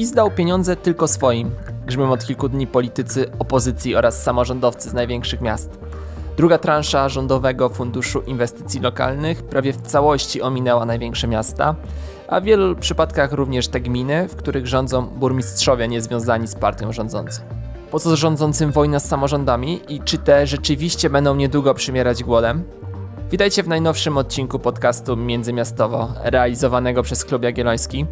PiS dał pieniądze tylko swoim, grzmią od kilku dni politycy opozycji oraz samorządowcy z największych miast. Druga transza Rządowego Funduszu Inwestycji Lokalnych prawie w całości ominęła największe miasta, a w wielu przypadkach również te gminy, w których rządzą burmistrzowie niezwiązani z partią rządzącą. Po co rządzącym wojna z samorządami i czy te rzeczywiście będą niedługo przymierać głodem? Witajcie w najnowszym odcinku podcastu Międzymiastowo, realizowanego przez Klub Jagielloński.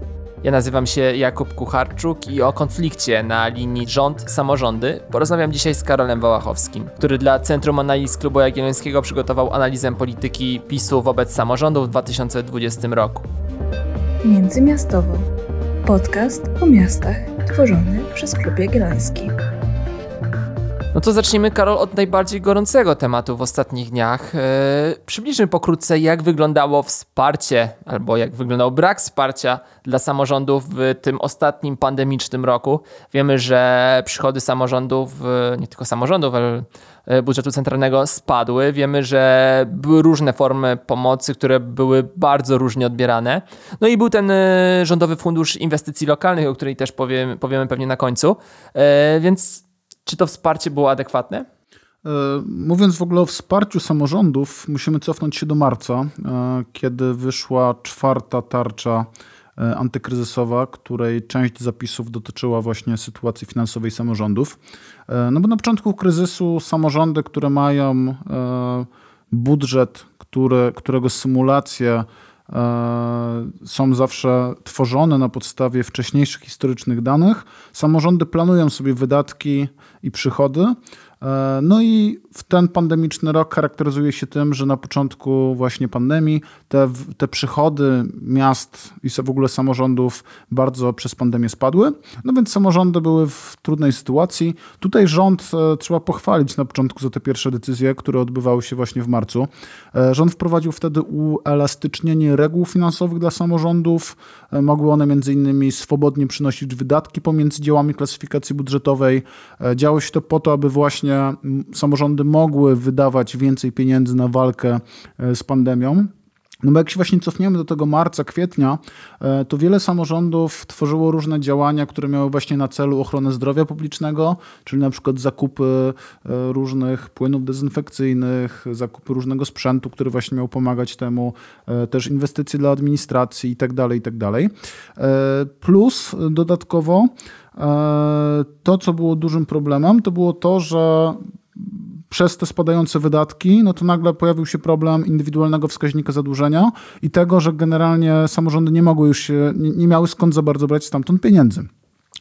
Ja nazywam się Jakub Kucharczuk i o konflikcie na linii rząd-samorządy porozmawiam dzisiaj z Karolem Wałachowskim, który dla Centrum Analiz Klubu Jagiellońskiego przygotował analizę polityki PiSu wobec samorządów w 2020 roku. Międzymiastowo. Podcast o miastach tworzony przez Klub Jagielloński. No to zacznijmy, Karol, od najbardziej gorącego tematu w ostatnich dniach. Yy, przybliżmy pokrótce, jak wyglądało wsparcie, albo jak wyglądał brak wsparcia dla samorządów w tym ostatnim pandemicznym roku. Wiemy, że przychody samorządów, nie tylko samorządów, ale e, budżetu centralnego spadły. Wiemy, że były różne formy pomocy, które były bardzo różnie odbierane. No i był ten e, Rządowy Fundusz Inwestycji Lokalnych, o której też powiemy pewnie na końcu. Więc czy to wsparcie było adekwatne? E, mówiąc w ogóle o wsparciu samorządów, musimy cofnąć się do marca, e, kiedy wyszła czwarta tarcza e, antykryzysowa, której część zapisów dotyczyła właśnie sytuacji finansowej samorządów. No bo na początku kryzysu samorządy, które mają budżet, który, którego symulacje są zawsze tworzone na podstawie wcześniejszych historycznych danych. Samorządy planują sobie wydatki i przychody, E, no i w ten pandemiczny rok charakteryzuje się tym, że na początku właśnie pandemii te, te przychody miast i w ogóle samorządów bardzo przez pandemię spadły. No więc samorządy były w trudnej sytuacji. Tutaj rząd e, trzeba pochwalić na początku za te pierwsze decyzje, które odbywały się właśnie w marcu. E, rząd wprowadził wtedy uelastycznienie reguł finansowych dla samorządów. Mogły one między innymi swobodnie przynosić wydatki pomiędzy działami klasyfikacji budżetowej. Działo się to po to, aby właśnie właśnie samorządy mogły wydawać więcej pieniędzy na walkę e, z pandemią. No bo jak się właśnie cofniemy do tego marca, kwietnia, e, to wiele samorządów tworzyło różne działania, które miały właśnie na celu ochronę zdrowia publicznego, czyli na przykład zakupy e, różnych płynów dezynfekcyjnych, zakupy różnego sprzętu, który właśnie miał pomagać temu, też inwestycje dla administracji itd., tak itd. Tak plus dodatkowo E, to, co było dużym problemem, to było to, że przez te spadające wydatki, no to nagle pojawił się problem indywidualnego wskaźnika zadłużenia i tego, że generalnie samorządy nie mogły już się, nie, miały skąd za bardzo brać stamtąd pieniędzy.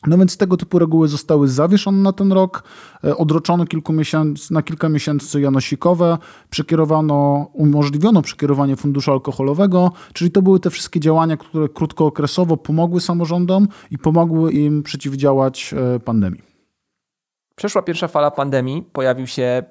No więc tego typu reguły zostały zawieszone na ten rok, e, odroczono kilku miesięcy, na kilka miesięcy janosikowe, przekierowano, umożliwiono przekierowanie funduszu alkoholowego, czyli to były te wszystkie działania, które krótkookresowo pomogły samorządom i pomogły im przeciwdziałać e, pandemii. Przeszła pierwsza fala pandemii, pojawił się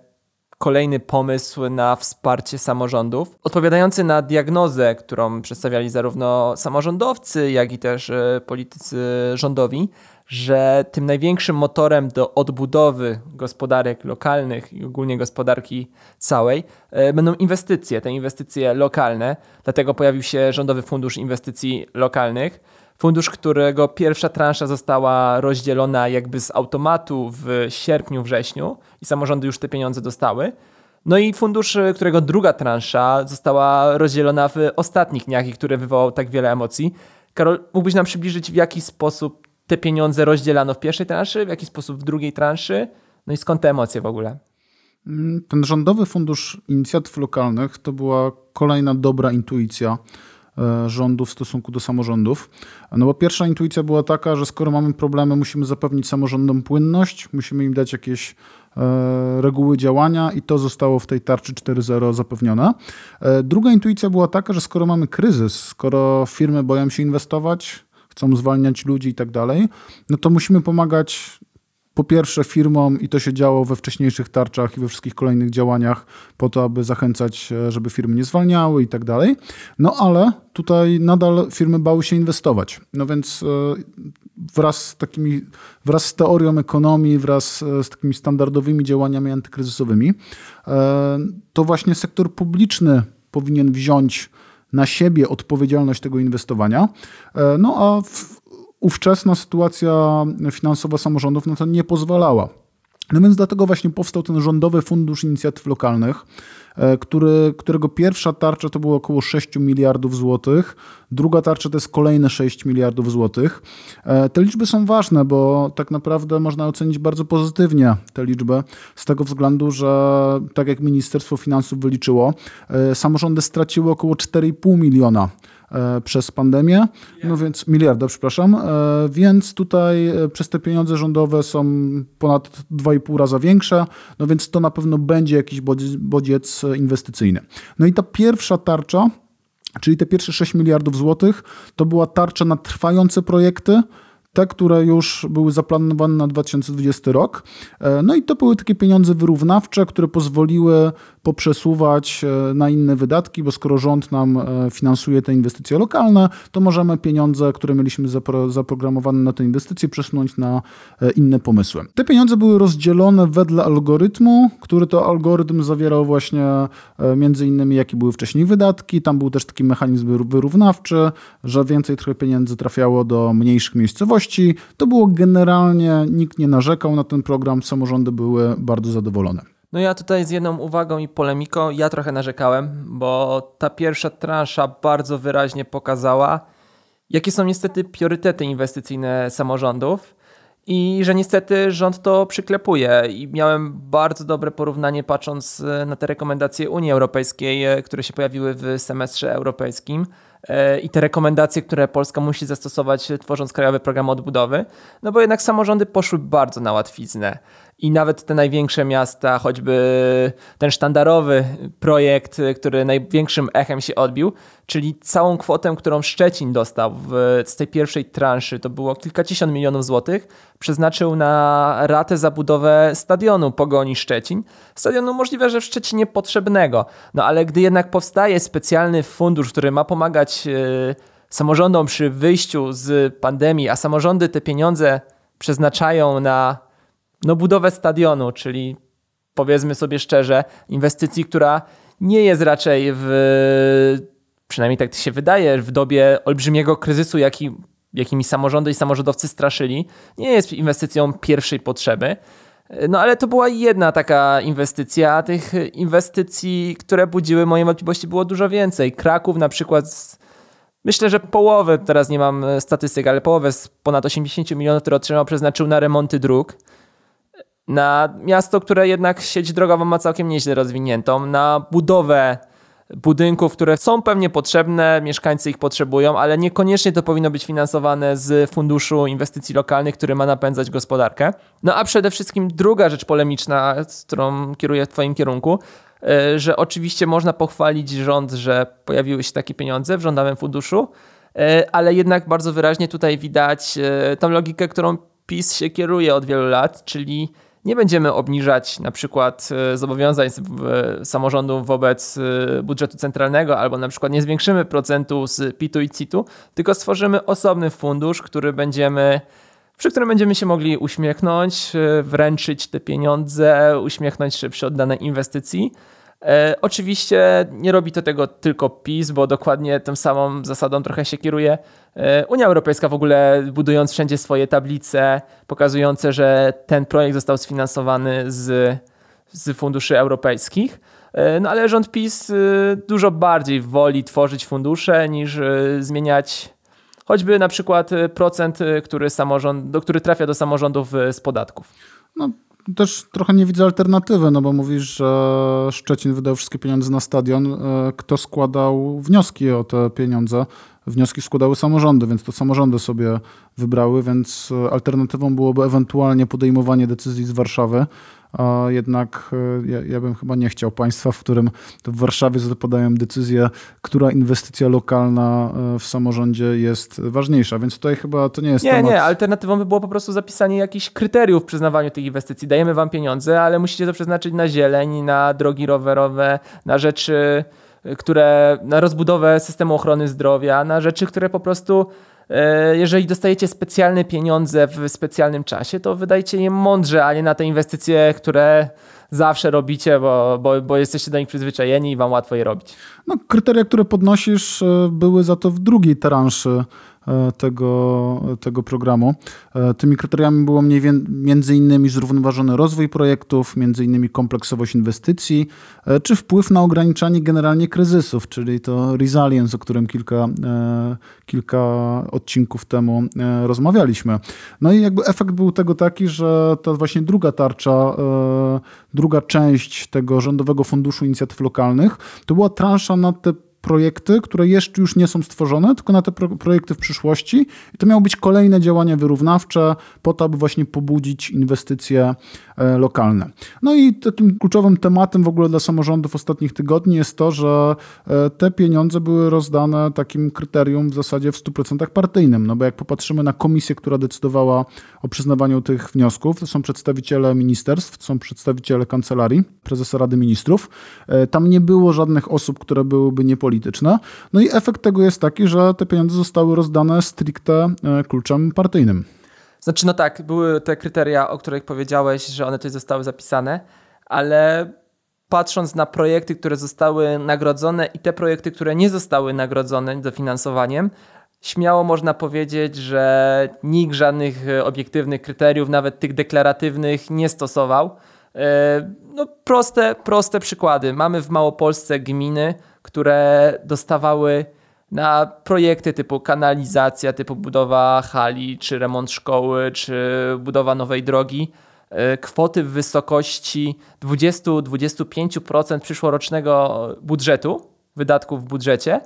kolejny pomysł na wsparcie samorządów, odpowiadający na diagnozę, którą przedstawiali zarówno samorządowcy, jak i też e, politycy rządowi, że tym największym motorem do odbudowy gospodarek lokalnych i ogólnie gospodarki całej e, będą inwestycje, te inwestycje lokalne. Dlatego pojawił się Rządowy Fundusz Inwestycji Lokalnych. Fundusz, którego pierwsza transza została rozdzielona jakby z automatu w sierpniu, wrześniu i samorządy już te pieniądze dostały. No i fundusz, którego druga transza została rozdzielona w ostatnich dniach i który wywołał tak wiele emocji. Karol, mógłbyś nam przybliżyć, w jaki sposób te pieniądze rozdzielano w pierwszej transzy, w jaki sposób w drugiej transzy, no i skąd te emocje w ogóle? Mm, ten rządowy fundusz inicjatyw lokalnych to była kolejna dobra intuicja rządu w stosunku do samorządów. No bo pierwsza intuicja była taka, że skoro mamy problemy, musimy zapewnić samorządom płynność, musimy im dać jakieś e, reguły działania i to zostało w tej tarczy 4.0 zapewnione. E, druga intuicja była taka, że skoro mamy kryzys, skoro firmy boją się inwestować, chcą zwalniać ludzi i tak dalej, no to musimy pomagać po pierwsze firmom i to się działo we wcześniejszych tarczach i we wszystkich kolejnych działaniach po to, aby zachęcać, e, żeby firmy nie zwalniały i tak dalej. No ale tutaj nadal firmy bały się inwestować. No więc e, wraz z takimi, wraz z teorią ekonomii, wraz e, z takimi standardowymi działaniami antykryzysowymi, to właśnie sektor publiczny powinien wziąć na siebie odpowiedzialność tego inwestowania. No a ówczesna sytuacja finansowa samorządów na to nie pozwalała. No więc dlatego właśnie powstał ten Rządowy Fundusz Inicjatyw Lokalnych, e, który, którego pierwsza tarcza to było około 6 miliardów złotych, druga tarcza to jest kolejne 6 miliardów złotych. E, te liczby są ważne, bo tak naprawdę można ocenić bardzo pozytywnie te liczby, z tego względu, że tak jak Ministerstwo Finansów wyliczyło, e, samorządy straciły około 4,5 miliona przez pandemię, no więc miliarda, przepraszam, e, więc tutaj e, przez te pieniądze rządowe są ponad 2,5 raza większe, no więc to na pewno będzie jakiś bodziec inwestycyjny. No i ta pierwsza tarcza, czyli te pierwsze 6 miliardów złotych, to była tarcza na trwające projekty, te, które już były zaplanowane na 2020 rok. No i to były takie pieniądze wyrównawcze, które pozwoliły poprzesuwać e, na inne wydatki, bo skoro rząd nam e, finansuje te inwestycje lokalne, to możemy pieniądze, które mieliśmy zapro zaprogramowane na te inwestycje, przesunąć na e, inne pomysły. Te pieniądze były rozdzielone wedle algorytmu, który to algorytm zawierał właśnie między innymi, jakie były wcześniej wydatki. Tam był też taki mechanizm wyrównawczy, że więcej trochę pieniędzy trafiało do mniejszych miejscowości. To było generalnie, nikt nie narzekał na ten program, samorządy były bardzo zadowolone. No ja tutaj z jedną uwagą i polemiką, ja trochę narzekałem, bo ta pierwsza transza bardzo wyraźnie pokazała, jakie są niestety priorytety inwestycyjne samorządów i że niestety rząd to przyklepuje. I miałem bardzo dobre porównanie patrząc na te rekomendacje Unii Europejskiej, które się pojawiły w semestrze europejskim e, i te rekomendacje, które Polska musi zastosować tworząc krajowy program odbudowy, no bo jednak samorządy poszły bardzo na łatwiznę i nawet te największe miasta, choćby ten sztandarowy projekt, który największym echem się odbił, czyli całą kwotę, którą Szczecin dostał w, z tej pierwszej transzy, to było kilkadziesiąt milionów złotych, przeznaczył na ratę za budowę stadionu Pogoni Szczecin. Stadionu możliwe, że w Szczecinie potrzebnego, no ale gdy jednak powstaje specjalny fundusz, który ma pomagać yy, samorządom przy wyjściu z pandemii, a samorządy te pieniądze przeznaczają na no, budowę stadionu, czyli powiedzmy sobie szczerze, inwestycji, która nie jest raczej w, przynajmniej tak się wydaje, w dobie olbrzymiego kryzysu, jaki, jakimi samorządy i samorządowcy straszyli, nie jest inwestycją pierwszej potrzeby. No ale to była jedna taka inwestycja, a tych inwestycji, które budziły moje wątpliwości było dużo więcej. Kraków na przykład Myślę, że połowę, teraz nie mam statystyk, ale połowę z ponad 80 milionów, które otrzymał, przeznaczył na remonty dróg na miasto, które jednak sieć drogową ma całkiem nieźle rozwiniętą, na budowę budynków, które są pewnie potrzebne, mieszkańcy ich potrzebują, ale niekoniecznie to powinno być finansowane z Funduszu Inwestycji Lokalnych, który ma napędzać gospodarkę. No a przede wszystkim druga rzecz polemiczna, z którą kieruję w Twoim kierunku, e, że oczywiście można pochwalić rząd, że pojawiły się takie pieniądze w rządowym funduszu, e, ale jednak bardzo wyraźnie tutaj widać e, tą logikę, którą PiS się kieruje od wielu lat, czyli nie będziemy obniżać na przykład e, zobowiązań samorządów wobec e, budżetu centralnego, albo na przykład nie zwiększymy procentu z PIT-u i CIT-u, tylko stworzymy osobny fundusz, który będziemy przy którym będziemy się mogli uśmiechnąć, e, wręczyć te pieniądze, uśmiechnąć się przy oddanej inwestycji E, oczywiście nie robi to tego tylko PiS, bo dokładnie tą samą zasadą trochę się kieruje e, Unia Europejska w ogóle budując wszędzie swoje tablice pokazujące, że ten projekt został sfinansowany z, z funduszy europejskich. No ale rząd PiS dużo bardziej woli tworzyć fundusze niż zmieniać choćby na przykład procent, który, samorząd, który trafia do samorządów z podatków. No, też trochę nie widzę alternatywy, no bo mówisz, że Szczecin wydał wszystkie pieniądze na stadion. E, kto składał wnioski o te pieniądze? Wnioski składały samorządy, więc to samorządy sobie wybrały, więc alternatywą byłoby ewentualnie podejmowanie decyzji z Warszawy, a jednak e, ja, ja, bym chyba nie chciał państwa, w którym w Warszawie zapadają decyzje, która inwestycja lokalna e, w samorządzie jest ważniejsza, więc tutaj chyba to nie jest Nie, temat... nie, alternatywą by było po prostu zapisanie jakichś kryteriów w przyznawaniu tych inwestycji. Dajemy wam pieniądze, ale musicie to przeznaczyć na zieleń, na drogi rowerowe, na rzeczy, które, na rozbudowę systemu ochrony zdrowia, na rzeczy, które po prostu E, jeżeli dostajecie specjalne pieniądze w specjalnym czasie, to wydajcie je mądrze, a nie na te inwestycje, które zawsze robicie, bo, bo, bo jesteście do nich przyzwyczajeni i wam łatwo je robić. No, kryteria, które podnosisz, e, były za to w drugiej transzy e, tego, tego programu. E, tymi kryteriami było mniej między innymi zrównoważony rozwój projektów, między innymi kompleksowość inwestycji, czy wpływ na ograniczanie generalnie kryzysów, czyli to resilience, o którym kilka, kilka odcinków temu rozmawialiśmy. No i jakby efekt był tego taki, że ta właśnie druga tarcza, druga część tego Rządowego Funduszu Inicjatyw Lokalnych, to była transza na te projekty, które jeszcze już nie są stworzone, tylko na te pro projekty w przyszłości. I to miały być kolejne działania wyrównawcze po to, aby właśnie pobudzić inwestycje e, lokalne. No i takim kluczowym tematem w ogóle dla samorządów ostatnich tygodni jest to, że e, te pieniądze były rozdane takim kryterium w zasadzie w 100% partyjnym. No bo jak popatrzymy na komisję, która decydowała o przyznawaniu tych wniosków, to są przedstawiciele ministerstw, to są przedstawiciele kancelarii prezesa Rady Ministrów. E, tam nie było żadnych osób, które byłyby niepolityczne polityczne. No i efekt tego jest taki, że te pieniądze zostały rozdane stricte e, kluczem partyjnym. Znaczy, no tak, były te kryteria, o których powiedziałeś, że one tutaj zostały zapisane, ale patrząc na projekty, które zostały nagrodzone i te projekty, które nie zostały nagrodzone dofinansowaniem, śmiało można powiedzieć, że nikt żadnych e, obiektywnych kryteriów, nawet tych deklaratywnych, nie stosował. E, no, proste, proste przykłady. Mamy w Małopolsce gminy, które dostawały na projekty typu kanalizacja, typu budowa hali, czy remont szkoły, czy budowa nowej drogi, e, kwoty w wysokości 20-25% przyszłorocznego budżetu, wydatków w budżecie,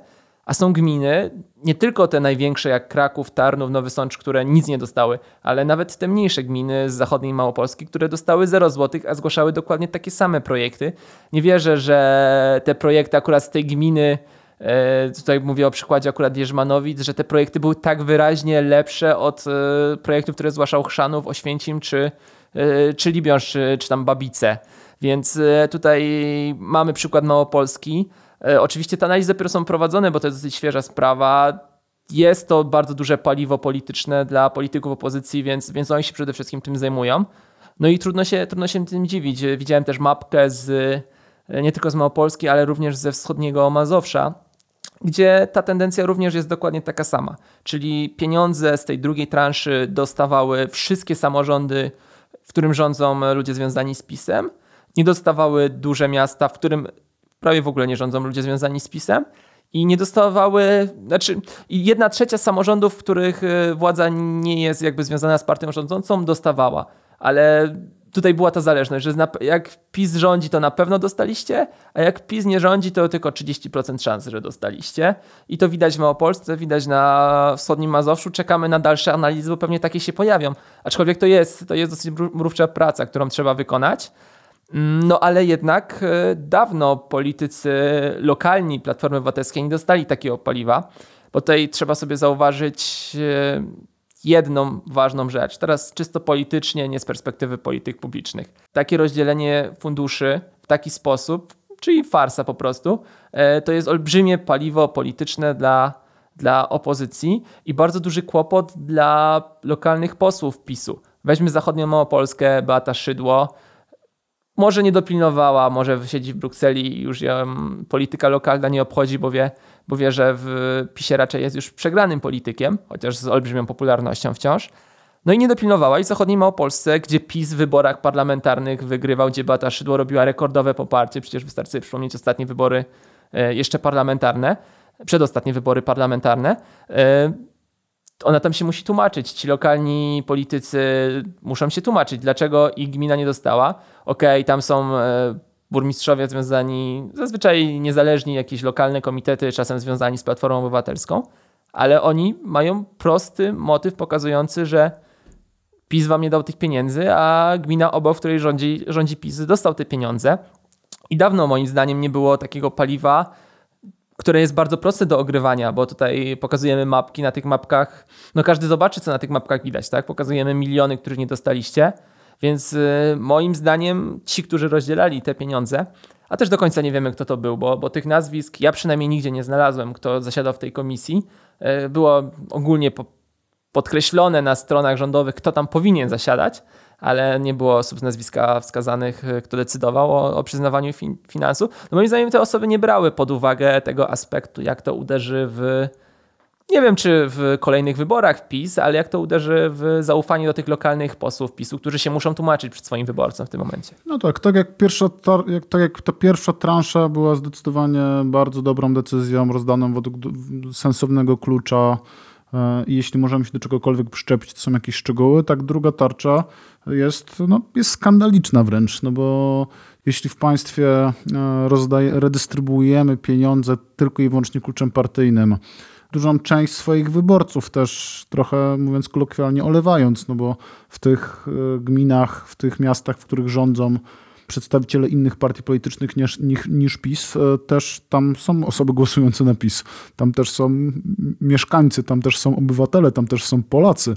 a są gminy, nie tylko te największe jak Kraków, Tarnów, Nowy Sącz, które nic nie dostały, ale nawet te mniejsze gminy z zachodniej Małopolski, które dostały 0 zł, a zgłaszały dokładnie takie same projekty. Nie wierzę, że te projekty akurat z tej gminy e, Tutaj mówię o przykładzie akurat Jerzmanowic, że te projekty były tak wyraźnie lepsze od e, projektów, które zgłaszał Chrzanów, Oświęcim czy, e, czy Libiąż, czy, czy tam Babice. Więc tutaj mamy przykład Małopolski. E, oczywiście te analizy dopiero są prowadzone, bo to jest dosyć świeża sprawa. Jest to bardzo duże paliwo polityczne dla polityków opozycji, więc, więc oni się przede wszystkim tym zajmują. No i trudno się, trudno się tym dziwić. Widziałem też mapkę z, e, nie tylko z Małopolski, ale również ze wschodniego Mazowsza, gdzie ta tendencja również jest dokładnie taka sama. Czyli pieniądze z tej drugiej transzy dostawały wszystkie samorządy, w którym rządzą ludzie związani z PiSem. Nie dostawały duże miasta, w którym prawie w ogóle nie rządzą ludzie związani z PiSem i nie dostawały, znaczy jedna trzecia samorządów, w których y, władza nie jest jakby związana z partią rządzącą, dostawała, ale tutaj była ta zależność, że jak PiS rządzi, to na pewno dostaliście, a jak PiS nie rządzi, to tylko 30% szans, że dostaliście. I to widać w Małopolsce, widać na wschodnim Mazowszu. Czekamy na dalsze analizy, bo pewnie takie się pojawią. Aczkolwiek to jest, to jest dosyć mrówcza praca, którą trzeba wykonać. No ale jednak e, dawno politycy lokalni Platformy Obywatelskiej nie dostali takiego paliwa, bo tutaj trzeba sobie zauważyć e, jedną ważną rzecz. Teraz czysto politycznie, nie z perspektywy polityk publicznych. Takie rozdzielenie funduszy w taki sposób, czyli farsa po prostu, e, to jest olbrzymie paliwo polityczne dla, dla opozycji i bardzo duży kłopot dla lokalnych posłów PiSu. Weźmy zachodnią Małopolskę, Beata Szydło, może nie dopilnowała, może siedzi w Brukseli i już ją polityka lokalna nie obchodzi, bo wie, bo wie, że w PiSie raczej jest już przegranym politykiem, chociaż z olbrzymią popularnością wciąż. No i nie dopilnowała i zachodniej Małopolsce, gdzie PiS w wyborach parlamentarnych wygrywał, gdzie Beata Szydło robiła rekordowe poparcie, przecież wystarczy przypomnieć ostatnie wybory e, jeszcze parlamentarne, przedostatnie wybory parlamentarne. Ona tam się musi tłumaczyć. Ci lokalni politycy muszą się tłumaczyć, dlaczego ich gmina nie dostała. Okej, okay, tam są e, burmistrzowie związani, zazwyczaj niezależni, jakieś lokalne komitety, czasem związani z Platformą Obywatelską, ale oni mają prosty motyw pokazujący, że PiS wam nie dał tych pieniędzy, a gmina obok, w której rządzi, rządzi PiS, dostał te pieniądze. I dawno moim zdaniem nie było takiego paliwa, które jest bardzo proste do ogrywania, bo tutaj pokazujemy mapki na tych mapkach. No każdy zobaczy, co na tych mapkach widać, tak? Pokazujemy miliony, których nie dostaliście. Więc y, moim zdaniem ci, którzy rozdzielali te pieniądze, a też do końca nie wiemy, kto to był, bo, bo tych nazwisk ja przynajmniej nigdzie nie znalazłem, kto zasiadał w tej komisji. Y, było ogólnie po, podkreślone na stronach rządowych, kto tam powinien zasiadać, ale nie było osób z nazwiska wskazanych, y, kto decydował o, o przyznawaniu fin finansu. No moim zdaniem te osoby nie brały pod uwagę tego aspektu, jak to uderzy w Nie wiem, czy w kolejnych wyborach PiS, ale jak to uderzy w zaufanie do tych lokalnych posłów PiSu, którzy się muszą tłumaczyć przed swoim wyborcom w tym momencie. No tak, tak jak, pierwsza, tak jak ta pierwsza transza była zdecydowanie bardzo dobrą decyzją, rozdaną według sensownego klucza jeśli możemy się do czegokolwiek przyczepić, to są jakieś szczegóły, tak druga tarcza jest, no, jest skandaliczna wręcz, no bo jeśli w państwie e, rozdaje, redystrybuujemy pieniądze tylko i wyłącznie kluczem partyjnym, dużą część swoich wyborców też trochę, mówiąc kolokwialnie, olewając, no bo w tych e, gminach, w tych miastach, w których rządzą przedstawiciele innych partii politycznych niż, niż, niż PiS, e, też tam są osoby głosujące na PiS. Tam też są mieszkańcy, tam też są obywatele, tam też są Polacy.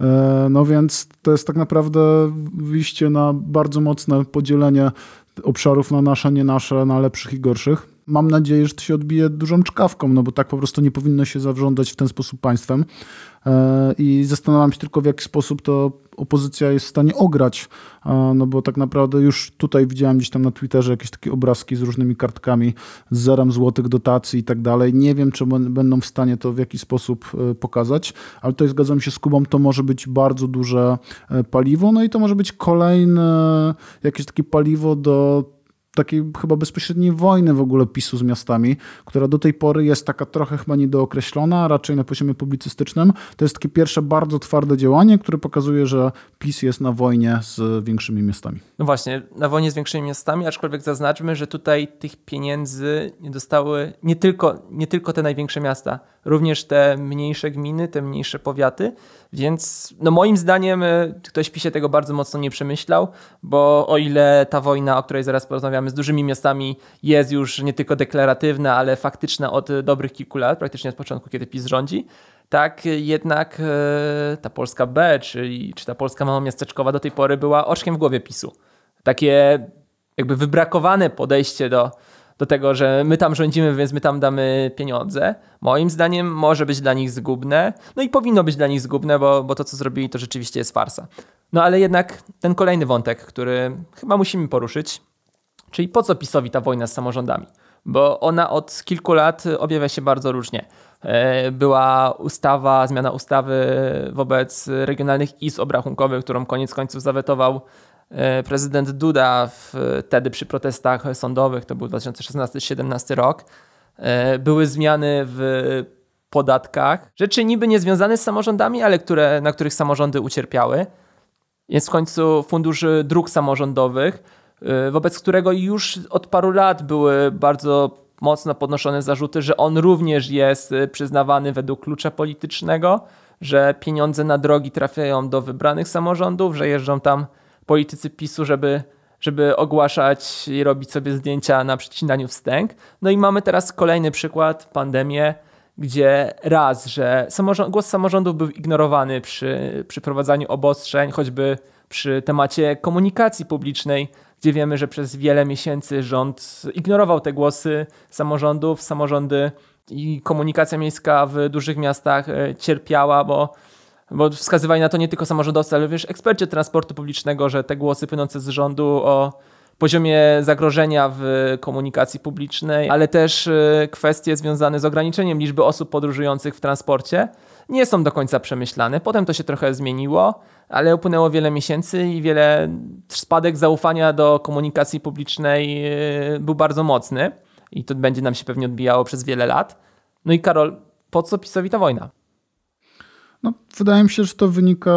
E, no więc to jest tak naprawdę wyjście na bardzo mocne podzielenie obszarów na nasze, nie nasze, na lepszych i gorszych mam nadzieję, że to się odbije dużą czkawką, no bo tak po prostu nie powinno się zarządzać w ten sposób państwem. E, I zastanawiam się tylko, w jaki sposób to opozycja jest w stanie ograć, e, no bo tak naprawdę już tutaj widziałem gdzieś tam na Twitterze jakieś takie obrazki z różnymi kartkami z zerem złotych dotacji i tak dalej. Nie wiem, czy będą w stanie to w jakiś sposób e, pokazać, ale tutaj zgadzam się z Kubą, to może być bardzo duże paliwo, no i to może być kolejne jakieś takie paliwo do takiej chyba bezpośredniej wojny w ogóle PiSu z miastami, która do tej pory jest taka trochę chyba niedookreślona, raczej na poziomie publicystycznym. To jest takie pierwsze bardzo twarde działanie, które pokazuje, że PiS jest na wojnie z większymi miastami. No właśnie, na wojnie z większymi miastami, aczkolwiek zaznaczmy, że tutaj tych pieniędzy nie dostały nie tylko, nie tylko te największe miasta, również te mniejsze gminy, te mniejsze powiaty, więc no moim zdaniem y, ktoś PiSie tego bardzo mocno nie przemyślał, bo o ile ta wojna, o której zaraz porozmawiamy z dużymi miastami jest już nie tylko deklaratywna, ale faktyczna od dobrych kilku lat, praktycznie od początku, kiedy PiS rządzi, tak jednak y, ta Polska B, czyli, czy ta Polska małomiasteczkowa do tej pory była oczkiem w głowie PiSu. Takie jakby wybrakowane podejście do, do tego, że my tam rządzimy, więc my tam damy pieniądze, moim zdaniem może być dla nich zgubne. No i powinno być dla nich zgubne, bo, bo to, co zrobili, to rzeczywiście jest farsa. No ale jednak ten kolejny wątek, który chyba musimy poruszyć, czyli po co PiSowi ta wojna z samorządami? Bo ona od kilku lat objawia się bardzo różnie. E, była ustawa, zmiana ustawy wobec regionalnych izb obrachunkowych, którą koniec końców zawetował prezydent Duda wtedy przy protestach sądowych, to był 2016-2017 rok, e, były zmiany w podatkach, rzeczy niby niezwiązane z samorządami, ale które, na których samorządy ucierpiały. Jest w końcu Fundusz Dróg Samorządowych, e, wobec którego już od paru lat były bardzo mocno podnoszone zarzuty, że on również jest przyznawany według klucza politycznego, że pieniądze na drogi trafiają do wybranych samorządów, że jeżdżą tam politycy PiSu, żeby, żeby ogłaszać i robić sobie zdjęcia na przecinaniu wstęg. No i mamy teraz kolejny przykład, pandemię, gdzie raz, że samorząd, głos samorządów był ignorowany przy przeprowadzaniu obostrzeń, choćby przy temacie komunikacji publicznej, gdzie wiemy, że przez wiele miesięcy rząd ignorował te głosy samorządów, samorządy i komunikacja miejska w dużych miastach e, cierpiała, bo bo wskazywali na to nie tylko samorządowcy, ale również eksperci transportu publicznego, że te głosy płynące z rządu o poziomie zagrożenia w komunikacji publicznej, ale też y, kwestie związane z ograniczeniem liczby osób podróżujących w transporcie nie są do końca przemyślane. Potem to się trochę zmieniło, ale upłynęło wiele miesięcy i wiele spadek zaufania do komunikacji publicznej y, był bardzo mocny i to będzie nam się pewnie odbijało przez wiele lat. No i Karol, po co PiSowi ta wojna? No, wydaje mi się, że to wynika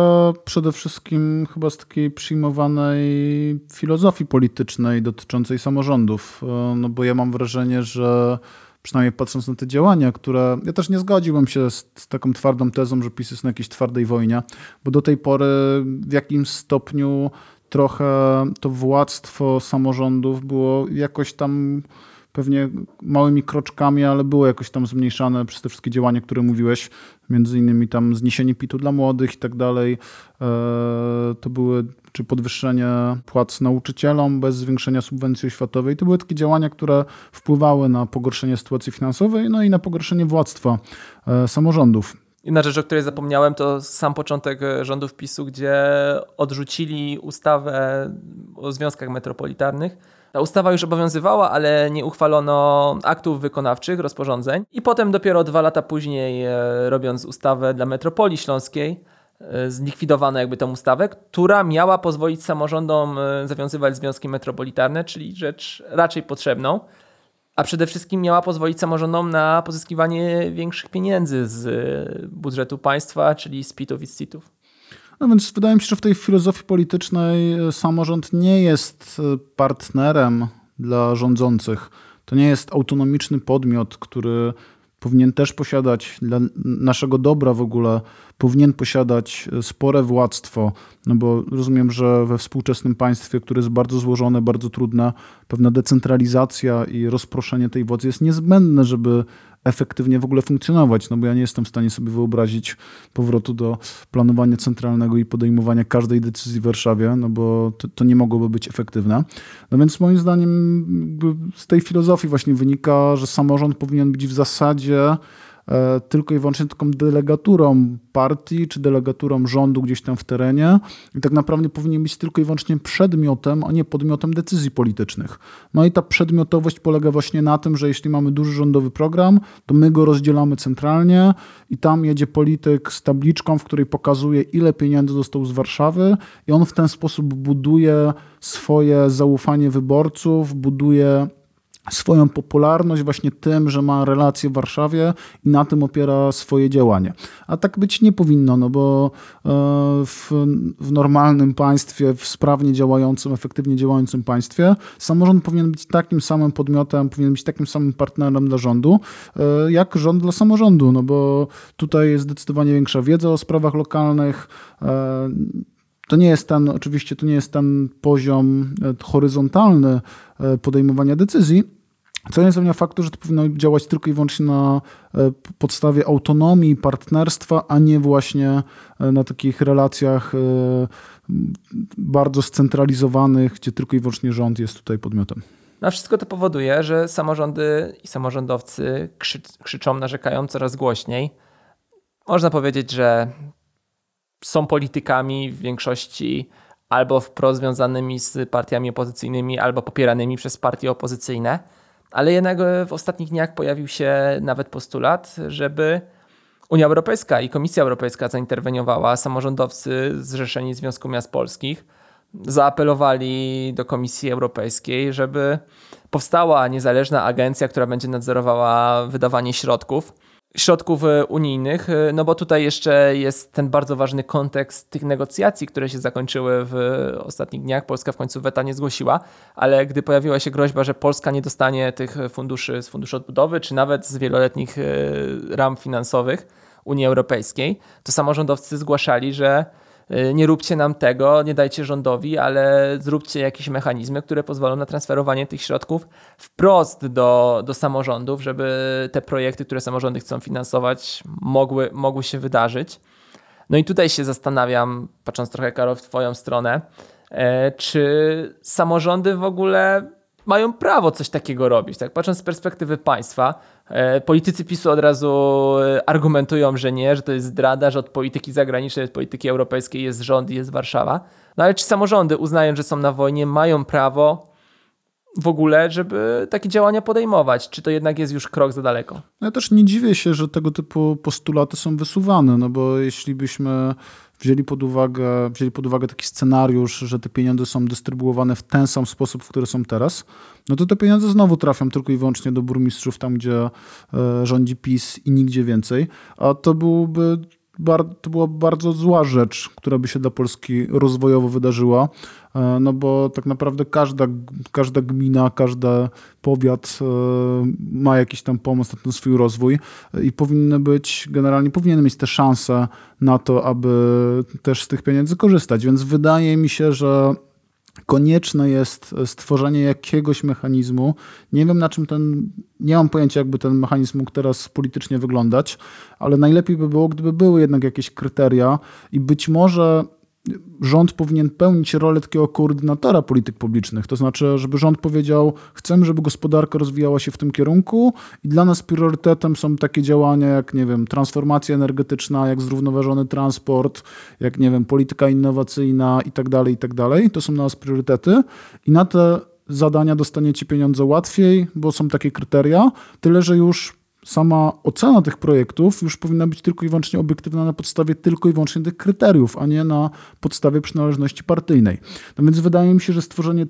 przede wszystkim chyba z takiej przyjmowanej filozofii politycznej dotyczącej samorządów. E, no bo ja mam wrażenie, że przynajmniej patrząc na te działania, które ja też nie zgodziłbym się z, taką twardą tezą, że PiS jest na jakiejś twardej wojnie, bo do tej pory w jakimś stopniu trochę to władztwo samorządów było jakoś tam pewnie małymi kroczkami, ale było jakoś tam zmniejszane przez te wszystkie działania, które mówiłeś, między innymi tam zniesienie PIT-u dla młodych i tak dalej. E, to były, czy podwyższenie płac nauczycielom bez zwiększenia subwencji oświatowej. To były takie działania, które wpływały na pogorszenie sytuacji finansowej, no i na pogorszenie władztwa e, samorządów. Inna rzecz, o której zapomniałem, to sam początek e, rządów PiSu, gdzie odrzucili ustawę o związkach metropolitarnych, Ta ustawa już obowiązywała, ale nie uchwalono aktów wykonawczych, rozporządzeń. I potem dopiero dwa lata później, e, robiąc ustawę dla metropolii śląskiej, e, zlikwidowano jakby tę ustawę, która miała pozwolić samorządom zawiązywać związki metropolitarne, czyli rzecz raczej potrzebną, a przede wszystkim miała pozwolić samorządom na pozyskiwanie większych pieniędzy z budżetu państwa, czyli z PIT-ów i z CIT-ów. No więc wydaje mi się, że w tej filozofii politycznej samorząd nie jest partnerem dla rządzących. To nie jest autonomiczny podmiot, który powinien też posiadać dla naszego dobra w ogóle, powinien posiadać spore władztwo, no bo rozumiem, że we współczesnym państwie, które jest bardzo złożone, bardzo trudne, pewna decentralizacja i rozproszenie tej władzy jest niezbędne, żeby efektywnie w ogóle funkcjonować, no bo ja nie jestem w stanie sobie wyobrazić powrotu do planowania centralnego i podejmowania każdej decyzji w Warszawie, no bo to, to nie mogłoby być efektywne. No więc moim zdaniem z tej filozofii właśnie wynika, że samorząd powinien być w zasadzie tylko i wyłącznie taką delegaturą partii czy delegaturą rządu gdzieś tam w terenie i tak naprawdę powinien być tylko i wyłącznie przedmiotem, a nie podmiotem decyzji politycznych. No i ta przedmiotowość polega właśnie na tym, że jeśli mamy duży rządowy program, to my go rozdzielamy centralnie i tam jedzie polityk z tabliczką, w której pokazuje ile pieniędzy zostało z Warszawy i on w ten sposób buduje swoje zaufanie wyborców, buduje swoją popularność właśnie tym, że ma relacje w Warszawie i na tym opiera swoje działanie. A tak być nie powinno, no bo e, w, w normalnym państwie, w sprawnie działającym, efektywnie działającym państwie, samorząd powinien być takim samym podmiotem, powinien być takim samym partnerem dla rządu, e, jak rząd dla samorządu, no bo tutaj jest zdecydowanie większa wiedza o sprawach lokalnych, e, to nie jest ten, oczywiście to nie jest ten poziom horyzontalny podejmowania decyzji, co nie zmienia faktu, że to powinno działać tylko i wyłącznie na e, podstawie autonomii, partnerstwa, a nie właśnie e, na takich relacjach e, bardzo scentralizowanych, gdzie tylko i wyłącznie rząd jest tutaj podmiotem. No wszystko to powoduje, że samorządy i samorządowcy krzy krzyczą, narzekają coraz głośniej. Można powiedzieć, że są politykami w większości albo wprost związanymi z partiami opozycyjnymi, albo popieranymi przez partie opozycyjne ale jednak e, w ostatnich dniach pojawił się nawet postulat, żeby Unia Europejska i Komisja Europejska zainterweniowała. Samorządowcy zrzeszeni Związku Miast Polskich zaapelowali do Komisji Europejskiej, żeby powstała niezależna agencja, która będzie nadzorowała wydawanie środków środków e, unijnych, e, no bo tutaj jeszcze jest ten bardzo ważny kontekst tych negocjacji, które się zakończyły w ostatnich dniach. Polska w końcu weta nie zgłosiła, ale gdy pojawiła się groźba, że Polska nie dostanie tych funduszy z Funduszu Odbudowy, czy nawet z wieloletnich e, ram finansowych Unii Europejskiej, to samorządowcy zgłaszali, że nie róbcie nam tego, nie dajcie rządowi, ale zróbcie jakieś mechanizmy, które pozwolą na transferowanie tych środków wprost do, do samorządów, żeby te projekty, które samorządy chcą finansować, mogły, mogły się wydarzyć. No i tutaj się zastanawiam, patrząc trochę, Karol, w Twoją stronę, e, czy samorządy w ogóle mają prawo coś takiego robić. Tak? Patrząc z perspektywy państwa, e, politycy PiSu od razu e, argumentują, że nie, że to jest zdrada, że od polityki zagranicznej, od polityki europejskiej jest rząd i jest Warszawa. No ale czy samorządy uznają, że są na wojnie, mają prawo w ogóle, żeby takie działania podejmować? Czy to jednak jest już krok za daleko? No ja też nie dziwię się, że tego typu postulaty są wysuwane, no bo jeśli byśmy wzięli pod uwagę, wzięli pod uwagę taki scenariusz, że te pieniądze są dystrybuowane w ten sam sposób, w który są teraz, no to te pieniądze znowu trafią tylko i wyłącznie do burmistrzów, tam gdzie e, rządzi PiS i nigdzie więcej. A to byłby to była bardzo zła rzecz, która by się dla Polski rozwojowo wydarzyła, e, no bo tak naprawdę każda, każda gmina, każdy powiat e, ma jakiś tam pomysł na ten swój rozwój i powinny być, generalnie powinien mieć te szanse na to, aby też z tych pieniędzy korzystać, więc wydaje mi się, że konieczne jest stworzenie jakiegoś mechanizmu. Nie wiem na czym ten, nie mam pojęcia jakby ten mechanizm mógł teraz politycznie wyglądać, ale najlepiej by było, gdyby były jednak jakieś kryteria i być może rząd powinien pełnić rolę takiego koordynatora polityk publicznych. To znaczy, żeby rząd powiedział, chcemy, żeby gospodarka rozwijała się w tym kierunku i dla nas priorytetem są takie działania jak, nie wiem, transformacja energetyczna, jak zrównoważony transport, jak, nie wiem, polityka innowacyjna i tak dalej, i tak dalej. To są dla nas priorytety i na te zadania dostaniecie pieniądze łatwiej, bo są takie kryteria, tyle że już sama ocena tych projektów już powinna być tylko i wyłącznie obiektywna na podstawie tylko i wyłącznie tych kryteriów, a nie na podstawie przynależności partyjnej. No więc wydaje mi się, że stworzenie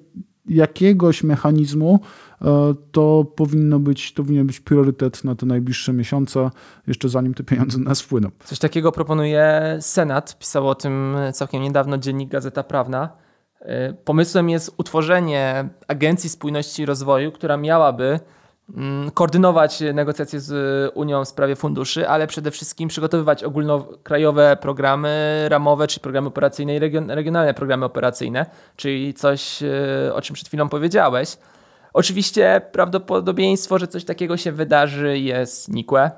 jakiegoś mechanizmu e, to powinno być, to powinien być priorytet na te najbliższe miesiące, jeszcze zanim te pieniądze na nas wpłyną. Coś takiego proponuje Senat. Pisał o tym całkiem niedawno dziennik Gazeta Prawna. E, pomysłem jest utworzenie Agencji Spójności i Rozwoju, która miałaby koordynować negocjacje z Unią w sprawie funduszy, ale przede wszystkim przygotowywać ogólnokrajowe programy ramowe, czy programy operacyjne i regionalne programy operacyjne, czyli coś, e, o czym przed chwilą powiedziałeś. Oczywiście prawdopodobieństwo, że coś takiego się wydarzy jest nikłe.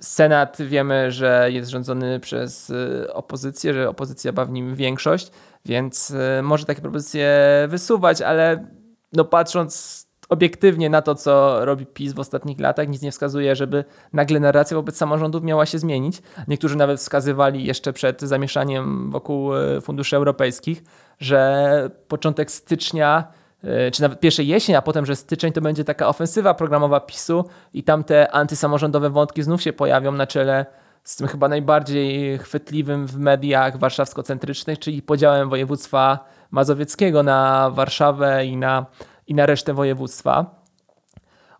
Senat wiemy, że jest rządzony przez e, opozycję, że opozycja ma w nim większość, więc może takie propozycje wysuwać, ale no patrząc obiektywnie na to, co robi PiS w ostatnich latach, nic nie wskazuje, żeby nagle narracja wobec samorządów miała się zmienić. Niektórzy nawet wskazywali jeszcze przed zamieszaniem wokół e, funduszy europejskich, że początek stycznia e, czy nawet pierwszej jesień, a potem, że styczeń to będzie taka ofensywa programowa PiSu i tam te antysamorządowe wątki znów się pojawią na czele z tym chyba najbardziej chwytliwym w mediach warszawsko-centrycznych, czyli podziałem województwa mazowieckiego na Warszawę i na i na resztę województwa.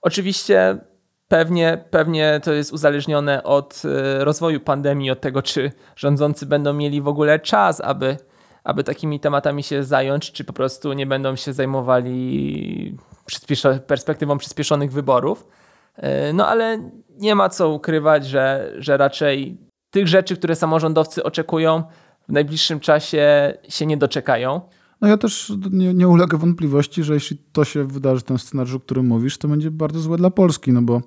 Oczywiście pewnie, pewnie to jest uzależnione od e, rozwoju pandemii, od tego, czy rządzący będą mieli w ogóle czas, aby, aby takimi tematami się zająć, czy po prostu nie będą się zajmowali perspektywą przyspieszonych wyborów. E, no ale nie ma co ukrywać, że, że raczej tych rzeczy, które samorządowcy oczekują, w najbliższym czasie się nie doczekają. No ja też nie, nie wątpliwości, że jeśli to się wydarzy, ten scenariusz, o którym mówisz, to będzie bardzo złe dla Polski, no bo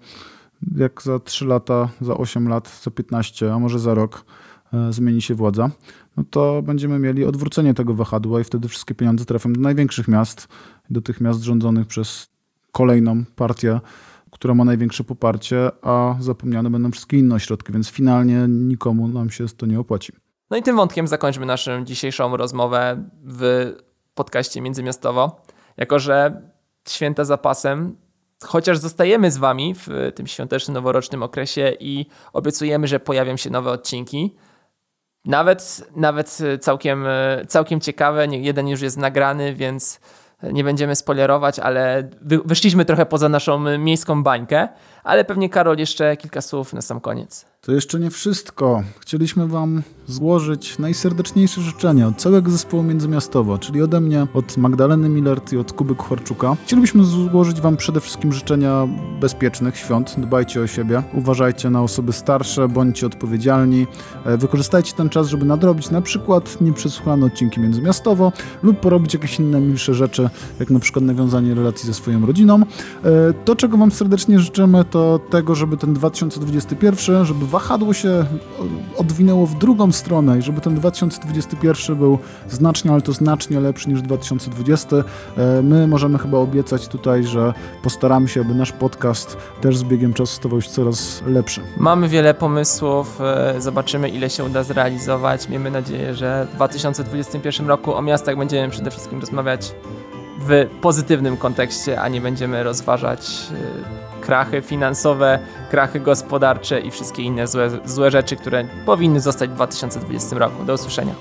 jak za 3 lata, za 8 lat, za 15, a może za rok e, zmieni się władza, no to będziemy mieli odwrócenie tego wahadła i wtedy wszystkie pieniądze trafią do największych miast, do tych miast rządzonych przez kolejną partię, która ma największe poparcie, a zapomniane będą wszystkie inne ośrodki, więc finalnie nikomu nam się to nie opłaci. No i tym wątkiem zakończmy naszą dzisiejszą rozmowę w podcaście Międzymiastowo. Jako, że święta zapasem, chociaż zostajemy z Wami w tym świątecznym, noworocznym okresie i obiecujemy, że pojawią się nowe odcinki. Nawet, nawet całkiem, całkiem ciekawe. Jeden już jest nagrany, więc nie będziemy spoilerować, ale wyszliśmy trochę poza naszą miejską bańkę. Ale pewnie Karol jeszcze kilka słów na sam koniec. To jeszcze nie wszystko. Chcieliśmy Wam złożyć najserdeczniejsze życzenia od całego zespołu Międzymiastowo, czyli ode mnie, od Magdaleny Millert i od Kuby Kucharczuka. Chcielibyśmy złożyć Wam przede wszystkim życzenia bezpiecznych świąt. Dbajcie o siebie, uważajcie na osoby starsze, bądźcie odpowiedzialni. E, wykorzystajcie ten czas, żeby nadrobić na przykład nieprzesłuchane odcinki Międzymiastowo lub porobić jakieś inne milsze rzeczy, jak na przykład nawiązanie relacji ze swoją rodziną. E, to, czego Wam serdecznie życzymy, to tego, żeby ten 2021, żeby wahadło się odwinęło w drugą stronę i żeby ten 2021 był znacznie, ale to znacznie lepszy niż 2020. E, my możemy chyba obiecać tutaj, że postaramy się, aby nasz podcast też z biegiem czasu stawał się coraz lepszy. Mamy wiele pomysłów, e, zobaczymy ile się uda zrealizować. Miejmy nadzieję, że w 2021 roku o miastach będziemy przede wszystkim rozmawiać w pozytywnym kontekście, a nie będziemy rozważać y, krachy finansowe, krachy gospodarcze i wszystkie inne złe, złe rzeczy, które powinny zostać w 2020 roku. Do usłyszenia.